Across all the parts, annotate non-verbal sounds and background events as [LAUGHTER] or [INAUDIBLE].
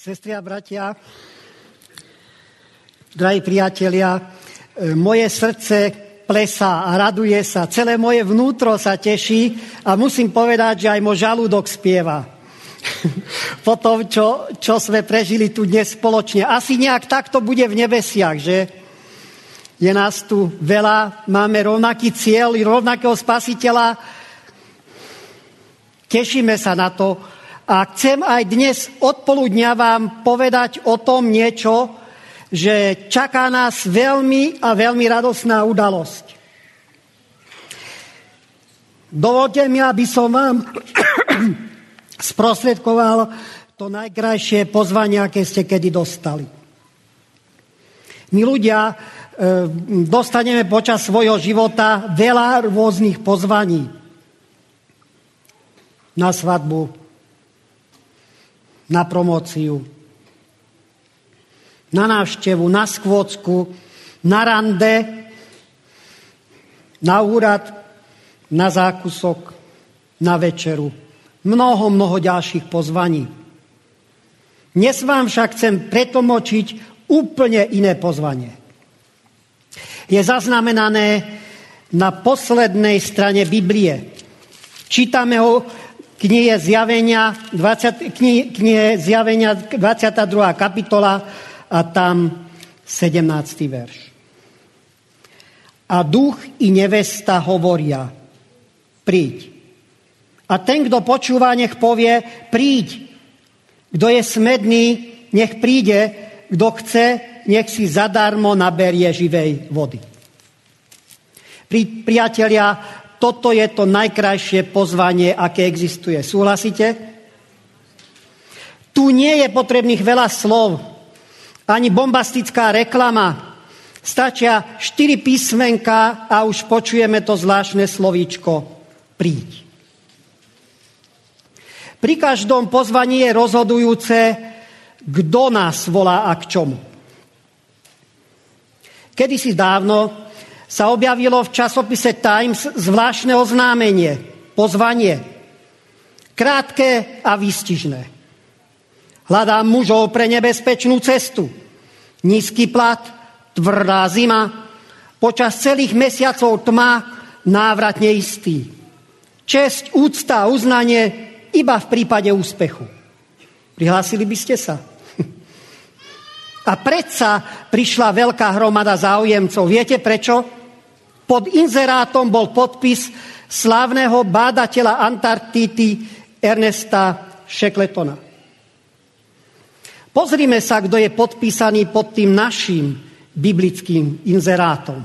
Sestri a bratia, drahí priatelia, e, moje srdce plesá a raduje sa, celé moje vnútro sa teší a musím povedať, že aj môj žalúdok spieva. [LAUGHS] po tom, čo, čo sme prežili tu dnes spoločne. Asi nejak takto bude v nebesiach, že? Je nás tu veľa, máme rovnaký cieľ, rovnakého spasiteľa. Tešíme sa na to, a chcem aj dnes odpoludňa vám povedať o tom niečo, že čaká nás veľmi a veľmi radosná udalosť. Dovolte mi, aby som vám [CLEARS THROAT] sprostredkoval to najkrajšie pozvanie, aké ste kedy dostali. My ľudia e, dostaneme počas svojho života veľa rôznych pozvaní. Na svadbu, na promóciu, na návštevu, na skôcku, na rande, na úrad, na zákusok, na večeru. Mnoho, mnoho ďalších pozvaní. Dnes vám však chcem pretomočiť úplne iné pozvanie. Je zaznamenané na poslednej strane Biblie. Čítame ho knihe Zjavenia, 20, knihe, Zjavenia 22. kapitola a tam 17. verš. A duch i nevesta hovoria, príď. A ten, kto počúva, nech povie, príď. Kto je smedný, nech príde. Kto chce, nech si zadarmo naberie živej vody. Pri, priatelia, toto je to najkrajšie pozvanie, aké existuje. Súhlasíte? Tu nie je potrebných veľa slov, ani bombastická reklama. Stačia štyri písmenka a už počujeme to zvláštne slovíčko príď. Pri každom pozvaní je rozhodujúce, kto nás volá a k čomu. Kedysi dávno sa objavilo v časopise Times zvláštne oznámenie, pozvanie. Krátke a výstižné. Hľadám mužov pre nebezpečnú cestu. Nízky plat, tvrdá zima, počas celých mesiacov tma, návratne istý. Česť, úcta uznanie iba v prípade úspechu. Prihlásili by ste sa? [LAUGHS] A predsa prišla veľká hromada záujemcov. Viete prečo? Pod inzerátom bol podpis slávneho bádateľa Antarktíty Ernesta Shackletona. Pozrime sa, kto je podpísaný pod tým našim biblickým inzerátom.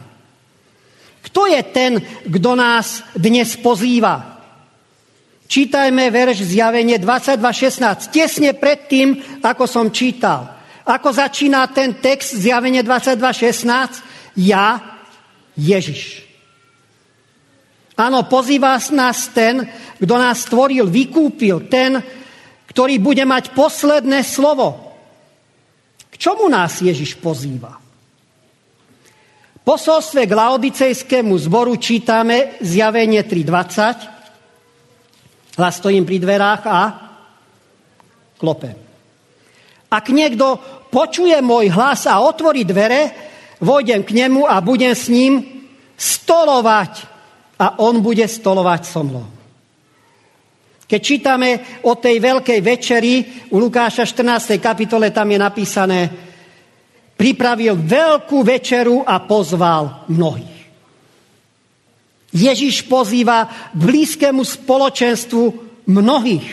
Kto je ten, kto nás dnes pozýva? Čítajme verš zjavenie 22.16, tesne pred tým, ako som čítal. Ako začína ten text zjavenie 22.16? Ja, Ježiš. Áno, pozýva nás ten, kto nás stvoril, vykúpil, ten, ktorý bude mať posledné slovo. K čomu nás Ježiš pozýva? Posolstve k laodicejskému zboru čítame zjavenie 3.20. Hlas stojím pri dverách a klope. Ak niekto počuje môj hlas a otvorí dvere, Vojdem k nemu a budem s ním stolovať a on bude stolovať so mnou. Keď čítame o tej veľkej večeri u Lukáša 14. kapitole, tam je napísané, pripravil veľkú večeru a pozval mnohých. Ježiš pozýva blízkému spoločenstvu mnohých.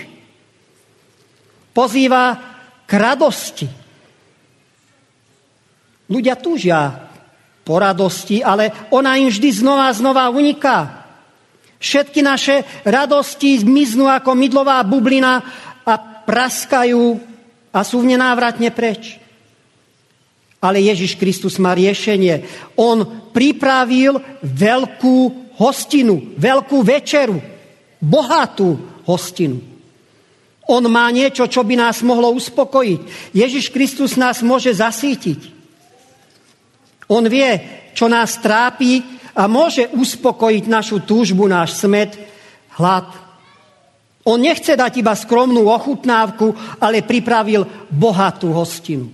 Pozýva k radosti. Ľudia túžia po radosti, ale ona im vždy znova a znova uniká. Všetky naše radosti zmiznú ako mydlová bublina a praskajú a sú v nenávratne preč. Ale Ježiš Kristus má riešenie. On pripravil veľkú hostinu, veľkú večeru, bohatú hostinu. On má niečo, čo by nás mohlo uspokojiť. Ježiš Kristus nás môže zasítiť. On vie, čo nás trápi a môže uspokojiť našu túžbu, náš smet, hlad, On nechce dať iba skromnú ochutnávku, ale pripravil bohatú hostinu.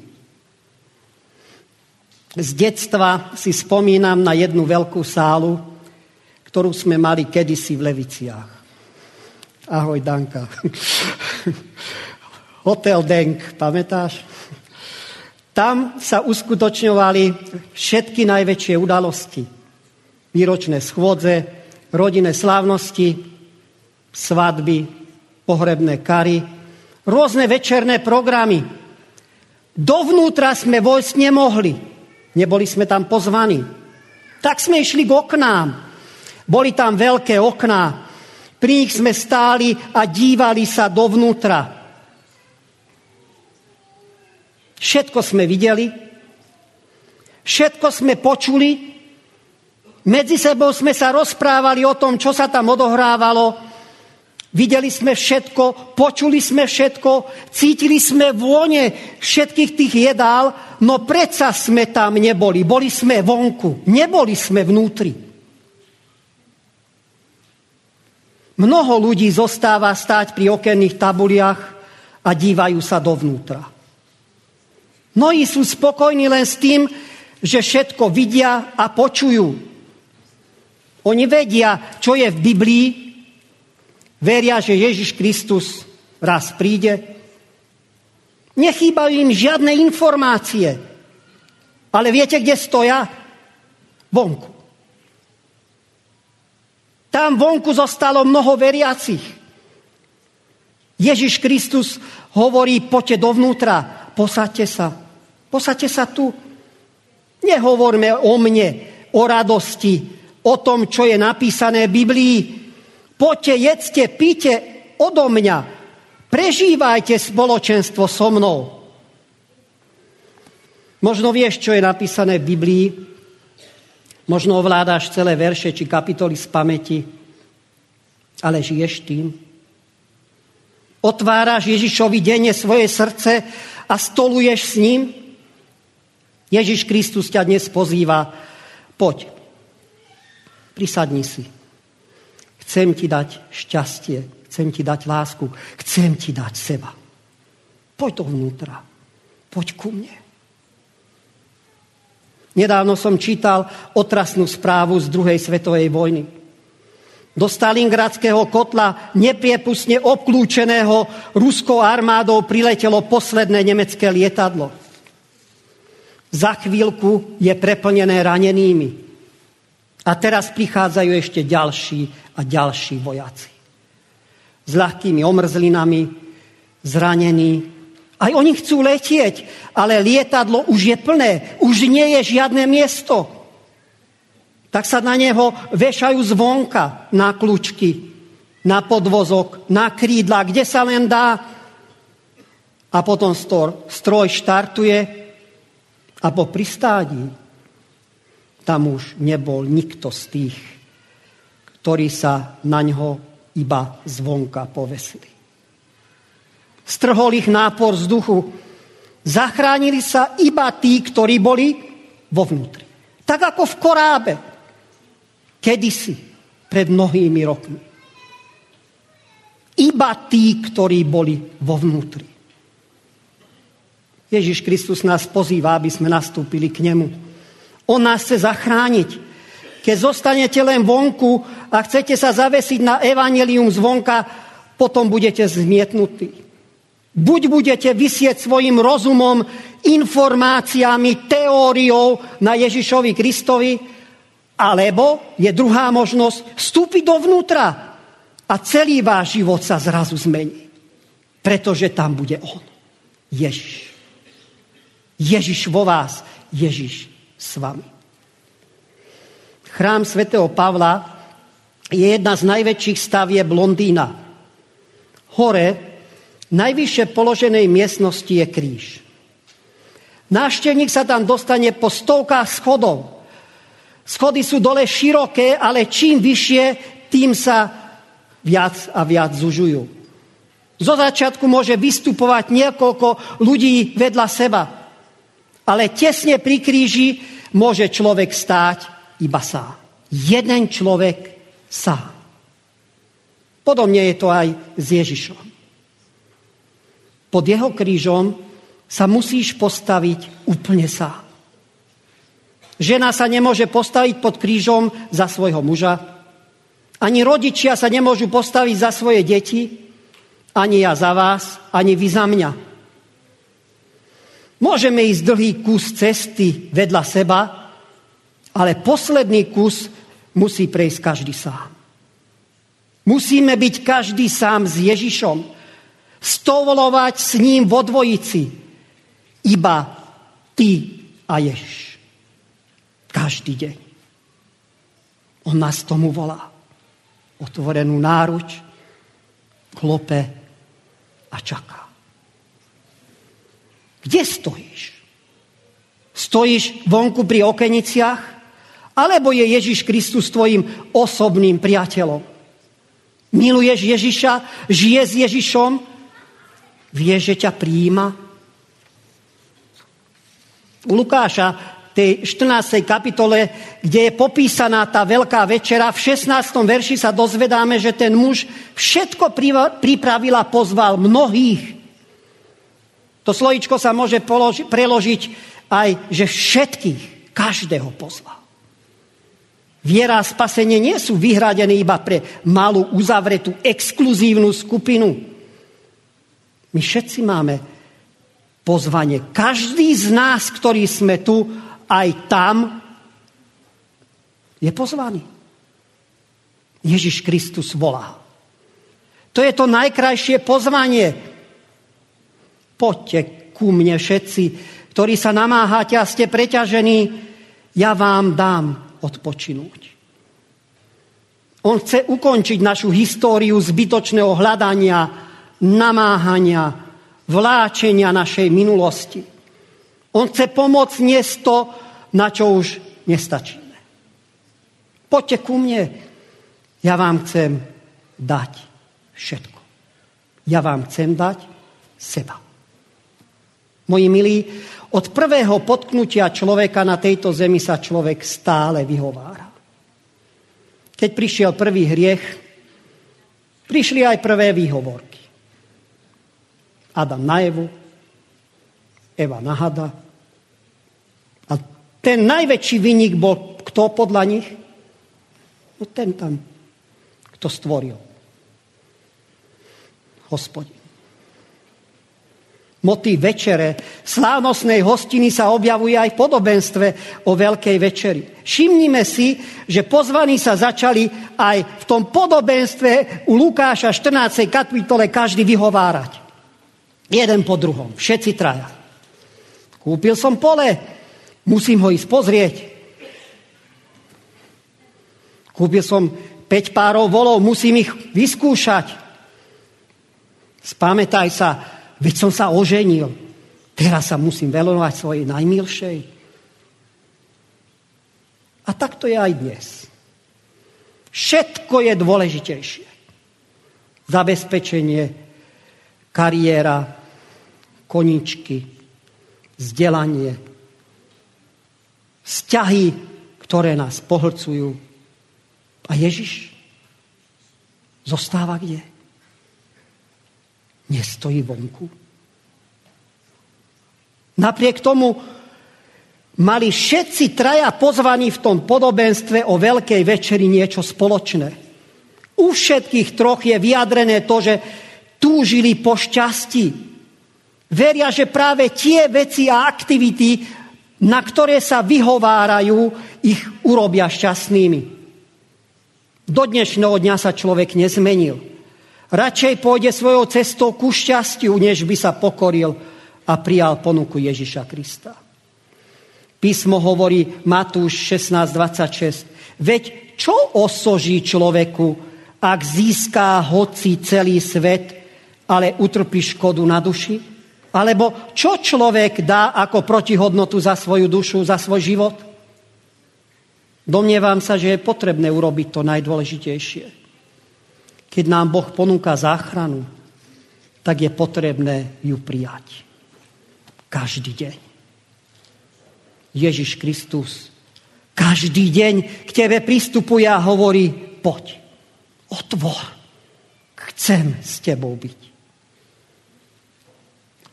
Z detstva si spomínam na jednu veľkú sálu, ktorú sme mali kedysi v Leviciach. Ahoj, Danka. [LAUGHS] Hotel Denk, pamätáš? Tam sa uskutočňovali všetky najväčšie udalosti. Výročné schôdze, rodinné slávnosti, svadby, pohrebné kary, rôzne večerné programy. Dovnútra sme vojsť nemohli. Neboli sme tam pozvaní. Tak sme išli k oknám. Boli tam veľké okná. Pri nich sme stáli a dívali sa dovnútra. Všetko sme videli, všetko sme počuli, medzi sebou sme sa rozprávali o tom, čo sa tam odohrávalo. Videli sme všetko, počuli sme všetko, cítili sme vône všetkých tých jedál, no predsa sme tam neboli. Boli sme vonku, neboli sme vnútri. Mnoho ľudí zostáva stáť pri okenných tabuliach a dívajú sa dovnútra. Mnohí sú spokojní len s tým, že všetko vidia a počujú. Oni vedia, čo je v Biblii, veria, že Ježiš Kristus raz príde. Nechýbajú im žiadne informácie. Ale viete, kde stoja? Vonku. Tam vonku zostalo mnoho veriacich. Ježiš Kristus hovorí, poďte dovnútra, posaďte sa. Posaďte sa tu. Nehovorme o mne, o radosti, o tom, čo je napísané v Biblii. Poďte, jedzte, píte odo mňa. Prežívajte spoločenstvo so mnou. Možno vieš, čo je napísané v Biblii. Možno ovládáš celé verše či kapitoly z pamäti. Ale žiješ tým. Otváraš Ježišovi denne svoje srdce a stoluješ s ním. Ježiš Kristus ťa dnes pozýva, poď, prisadni si. Chcem ti dať šťastie, chcem ti dať lásku, chcem ti dať seba. Poď dovnútra, poď ku mne. Nedávno som čítal otrasnú správu z druhej svetovej vojny. Do Stalingradského kotla nepriepustne obklúčeného ruskou armádou priletelo posledné nemecké lietadlo za chvíľku je preplnené ranenými. A teraz prichádzajú ešte ďalší a ďalší vojaci. S ľahkými omrzlinami, zranení. Aj oni chcú letieť, ale lietadlo už je plné, už nie je žiadne miesto. Tak sa na neho vešajú zvonka na kľúčky, na podvozok, na krídla, kde sa len dá. A potom stroj štartuje a po pristádí tam už nebol nikto z tých, ktorí sa na ňo iba zvonka povesili. Strhol ich nápor vzduchu. Zachránili sa iba tí, ktorí boli vo vnútri. Tak ako v Korábe. Kedysi, pred mnohými rokmi. Iba tí, ktorí boli vo vnútri. Ježiš Kristus nás pozýva, aby sme nastúpili k nemu. On nás chce zachrániť. Keď zostanete len vonku a chcete sa zavesiť na evanelium zvonka, potom budete zmietnutí. Buď budete vysieť svojim rozumom, informáciami, teóriou na Ježišovi Kristovi, alebo je druhá možnosť vstúpiť dovnútra a celý váš život sa zrazu zmení. Pretože tam bude On, Ježiš. Ježiš vo vás, Ježiš s vami. Chrám svätého Pavla je jedna z najväčších stavieb Londýna. Hore, najvyššie položenej miestnosti je kríž. Náštevník sa tam dostane po stovkách schodov. Schody sú dole široké, ale čím vyššie, tým sa viac a viac zužujú. Zo začiatku môže vystupovať niekoľko ľudí vedľa seba ale tesne pri kríži môže človek stáť iba sám. Jeden človek sám. Podobne je to aj s Ježišom. Pod jeho krížom sa musíš postaviť úplne sám. Žena sa nemôže postaviť pod krížom za svojho muža. Ani rodičia sa nemôžu postaviť za svoje deti. Ani ja za vás, ani vy za mňa. Môžeme ísť dlhý kus cesty vedľa seba, ale posledný kus musí prejsť každý sám. Musíme byť každý sám s Ježišom. Stovolovať s ním vo dvojici. Iba ty a Ježiš. Každý deň. On nás tomu volá. Otvorenú náruč, klope a čaká. Kde stojíš? Stojíš vonku pri okeniciach? Alebo je Ježiš Kristus tvojim osobným priateľom? Miluješ Ježiša? Žije s Ježišom? Vieš, že ťa príjima? U Lukáša tej 14. kapitole, kde je popísaná tá veľká večera, v 16. verši sa dozvedáme, že ten muž všetko pripravil a pozval mnohých. To slojičko sa môže položi- preložiť aj, že všetkých, každého pozval. Viera a spasenie nie sú vyhradené iba pre malú, uzavretú, exkluzívnu skupinu. My všetci máme pozvanie. Každý z nás, ktorí sme tu, aj tam je pozvaný. Ježiš Kristus volá. To je to najkrajšie pozvanie. Poďte ku mne všetci, ktorí sa namáhate a ste preťažení, ja vám dám odpočinúť. On chce ukončiť našu históriu zbytočného hľadania, namáhania, vláčenia našej minulosti. On chce pomôcť niesť to, na čo už nestačíme. Poďte ku mne. Ja vám chcem dať všetko. Ja vám chcem dať seba. Moji milí, od prvého potknutia človeka na tejto zemi sa človek stále vyhovára. Keď prišiel prvý hriech, prišli aj prvé výhovorky. Adam na Evu, Eva na hada. A ten najväčší vynik bol kto podľa nich? No ten tam, kto stvoril. Hospodin. Motív večere, slávnostnej hostiny sa objavuje aj v podobenstve o Veľkej večeri. Všimnime si, že pozvaní sa začali aj v tom podobenstve u Lukáša 14. kapitole každý vyhovárať. Jeden po druhom, všetci traja. Kúpil som pole, musím ho ísť pozrieť. Kúpil som 5 párov volov, musím ich vyskúšať. Spamätaj sa, veď som sa oženil. Teraz sa musím velovať svojej najmilšej. A tak to je aj dnes. Všetko je dôležitejšie. Zabezpečenie, kariéra, koničky, vzdelanie, vzťahy, ktoré nás pohlcujú. A Ježiš zostáva kde? Nestojí vonku. Napriek tomu mali všetci traja pozvaní v tom podobenstve o Veľkej večeri niečo spoločné. U všetkých troch je vyjadrené to, že túžili po šťastí, Veria, že práve tie veci a aktivity, na ktoré sa vyhovárajú, ich urobia šťastnými. Do dnešného dňa sa človek nezmenil. Radšej pôjde svojou cestou ku šťastiu, než by sa pokoril a prijal ponuku Ježiša Krista. Písmo hovorí Matúš 16.26. Veď čo osoží človeku, ak získá hoci celý svet, ale utrpí škodu na duši? Alebo čo človek dá ako protihodnotu za svoju dušu, za svoj život? Domnievam sa, že je potrebné urobiť to najdôležitejšie. Keď nám Boh ponúka záchranu, tak je potrebné ju prijať. Každý deň. Ježiš Kristus každý deň k tebe pristupuje a hovorí, poď, otvor, chcem s tebou byť.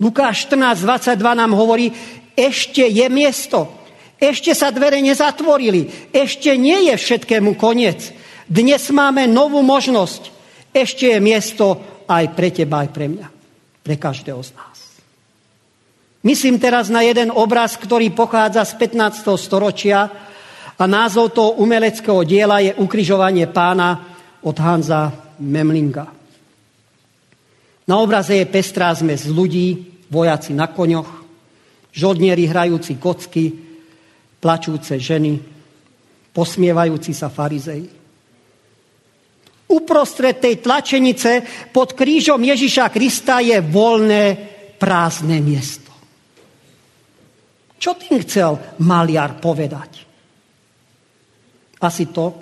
Lukáš 14.22 nám hovorí, ešte je miesto, ešte sa dvere nezatvorili, ešte nie je všetkému koniec. Dnes máme novú možnosť, ešte je miesto aj pre teba, aj pre mňa, pre každého z nás. Myslím teraz na jeden obraz, ktorý pochádza z 15. storočia a názov toho umeleckého diela je Ukrižovanie pána od Hanza Memlinga. Na obraze je pestrá zmes ľudí, vojaci na koňoch, žodnieri hrajúci kocky, plačúce ženy, posmievajúci sa farizei. Uprostred tej tlačenice pod krížom Ježiša Krista je voľné prázdne miesto. Čo tým chcel maliar povedať? Asi to,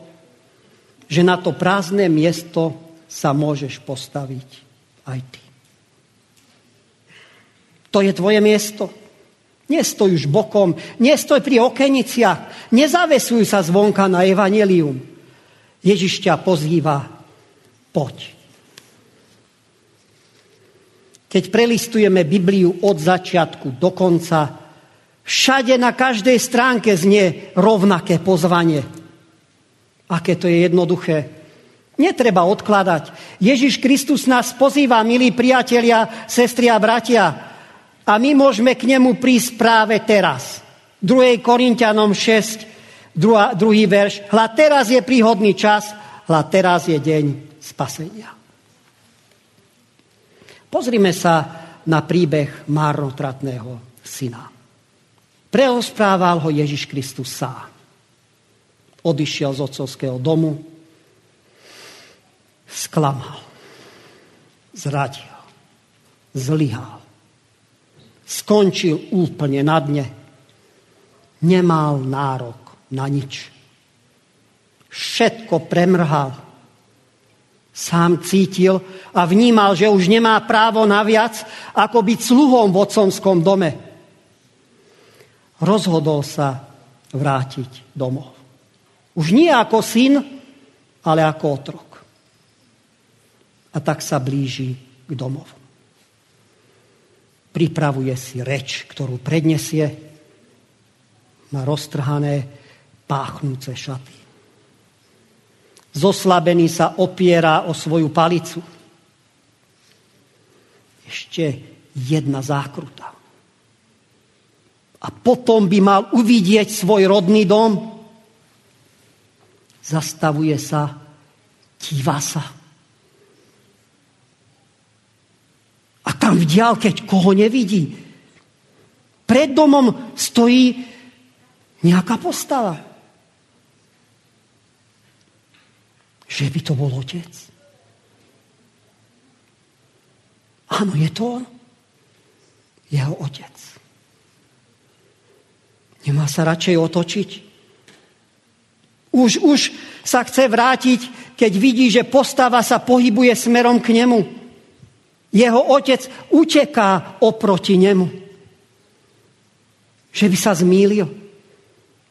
že na to prázdne miesto sa môžeš postaviť aj ty. To je tvoje miesto. Nestoj už bokom, nestoj pri okeniciach, nezavesuj sa zvonka na evanelium. Ježiš ťa pozýva, poď. Keď prelistujeme Bibliu od začiatku do konca, všade na každej stránke znie rovnaké pozvanie. Aké to je jednoduché. Netreba odkladať. Ježiš Kristus nás pozýva, milí priatelia, sestri a bratia, a my môžeme k nemu prísť práve teraz. 2. Korintianom 6, druhá, druhý verš. Hľa teraz je príhodný čas, hľa teraz je deň spasenia. Pozrime sa na príbeh marnotratného syna. Preosprával ho Ježiš Kristus sám. Odišiel z otcovského domu, sklamal, zradil, zlyhal skončil úplne na dne. Nemal nárok na nič. Všetko premrhal. Sám cítil a vnímal, že už nemá právo na viac, ako byť sluhom v otcovskom dome. Rozhodol sa vrátiť domov. Už nie ako syn, ale ako otrok. A tak sa blíži k domovu pripravuje si reč, ktorú prednesie, má roztrhané páchnúce šaty. Zoslabený sa opiera o svoju palicu. Ešte jedna zákruta. A potom by mal uvidieť svoj rodný dom. Zastavuje sa, díva sa A tam v diálke, koho nevidí. Pred domom stojí nejaká postava. Že by to bol otec. Áno, je to on. Jeho otec. Nemá sa radšej otočiť. Už, už sa chce vrátiť, keď vidí, že postava sa pohybuje smerom k nemu. Jeho otec uteká oproti nemu. Že by sa zmýlil.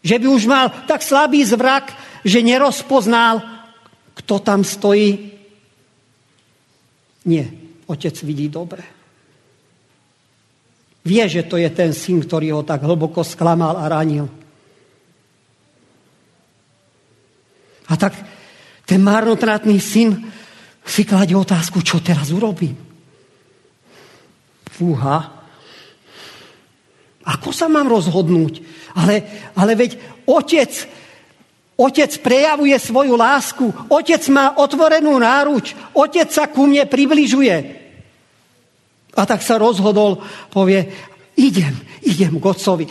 Že by už mal tak slabý zvrak, že nerozpoznal, kto tam stojí. Nie, otec vidí dobre. Vie, že to je ten syn, ktorý ho tak hlboko sklamal a ranil. A tak ten marnotratný syn si kladie otázku, čo teraz urobím. Fúha. Ako sa mám rozhodnúť? Ale, ale veď otec, otec prejavuje svoju lásku. Otec má otvorenú náruč. Otec sa ku mne približuje. A tak sa rozhodol, povie, idem, idem k otcovi.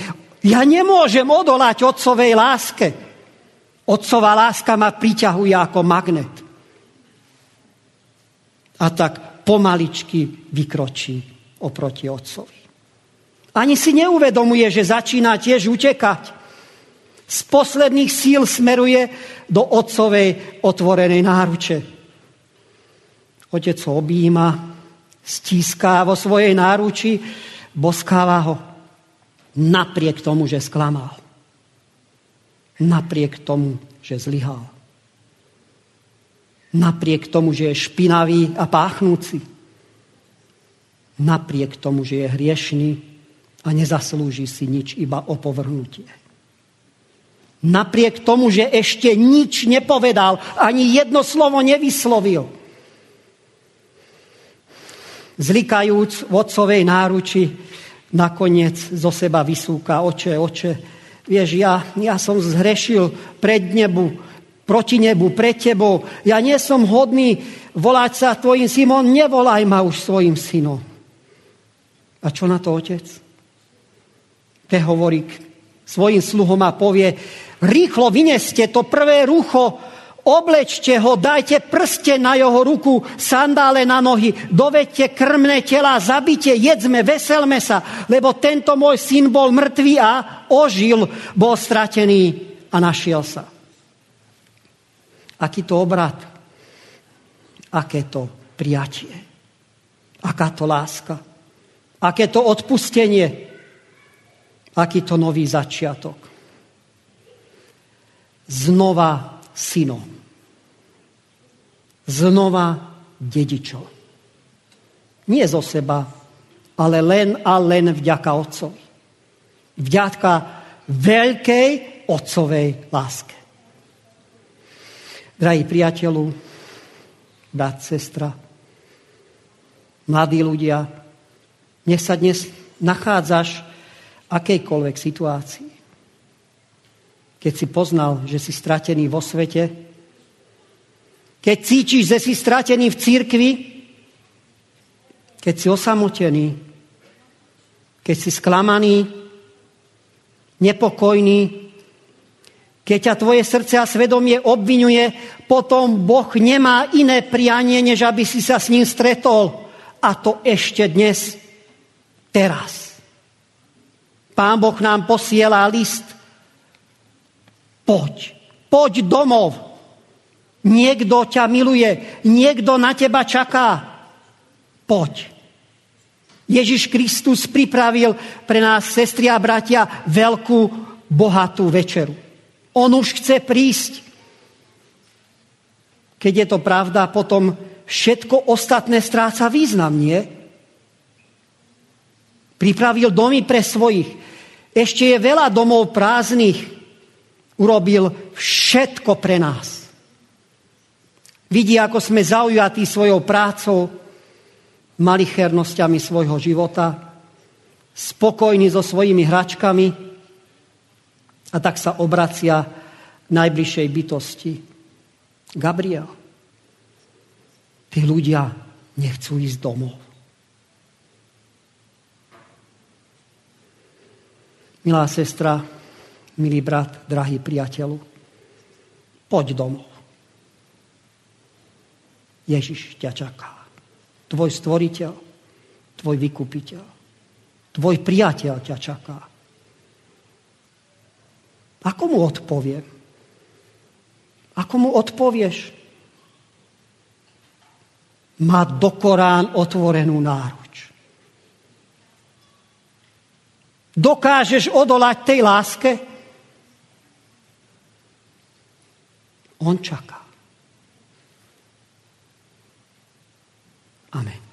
Ja nemôžem odolať otcovej láske. Otcová láska ma priťahuje ako magnet. A tak pomaličky vykročí oproti otcovi. Ani si neuvedomuje, že začína tiež utekať. Z posledných síl smeruje do otcovej otvorenej náruče. Otec ho objíma, stíská vo svojej náruči, boskáva ho. Napriek tomu, že sklamal. Napriek tomu, že zlyhal. Napriek tomu, že je špinavý a páchnúci. Napriek tomu, že je hriešný a nezaslúži si nič, iba opovrhnutie. Napriek tomu, že ešte nič nepovedal, ani jedno slovo nevyslovil. Zlikajúc v otcovej náruči, nakoniec zo seba vysúka, oče, oče, vieš, ja, ja som zhrešil pred nebu, proti nebu, pred tebou. Ja nie som hodný volať sa tvojim synom, nevolaj ma už svojim synom. A čo na to otec? Te hovorí svojim sluhom a povie, rýchlo vyneste to prvé rucho, oblečte ho, dajte prste na jeho ruku, sandále na nohy, dovedte krmné tela, zabite, jedzme, veselme sa, lebo tento môj syn bol mŕtvý a ožil, bol stratený a našiel sa. Aký to obrad, aké to prijatie, aká to láska, aké to odpustenie, aký to nový začiatok. Znova synom. Znova dedičom. Nie zo seba, ale len a len vďaka Otcovi. Vďaka veľkej Otcovej láske. Drahí priateľu, brat, sestra, mladí ľudia, nech sa dnes nachádzaš v akejkoľvek situácii. Keď si poznal, že si stratený vo svete, keď cítiš, že si stratený v církvi, keď si osamotený, keď si sklamaný, nepokojný, keď ťa tvoje srdce a svedomie obvinuje, potom Boh nemá iné prianie, než aby si sa s ním stretol. A to ešte dnes, teraz. Pán Boh nám posiela list. Poď, poď domov. Niekto ťa miluje, niekto na teba čaká. Poď. Ježiš Kristus pripravil pre nás, sestri a bratia, veľkú, bohatú večeru. On už chce prísť. Keď je to pravda, potom všetko ostatné stráca význam, nie? Pripravil domy pre svojich. Ešte je veľa domov prázdnych. Urobil všetko pre nás. Vidí, ako sme zaujatí svojou prácou, malichernosťami svojho života, spokojní so svojimi hračkami, a tak sa obracia najbližšej bytosti. Gabriel, tí ľudia nechcú ísť domov. Milá sestra, milý brat, drahý priateľu, poď domov. Ježiš ťa čaká. Tvoj stvoriteľ, tvoj vykupiteľ, tvoj priateľ ťa čaká. Ako mu odpoviem? Ako mu odpovieš? Má do Korán otvorenú náruč. Dokážeš odolať tej láske? On čaká. Amen.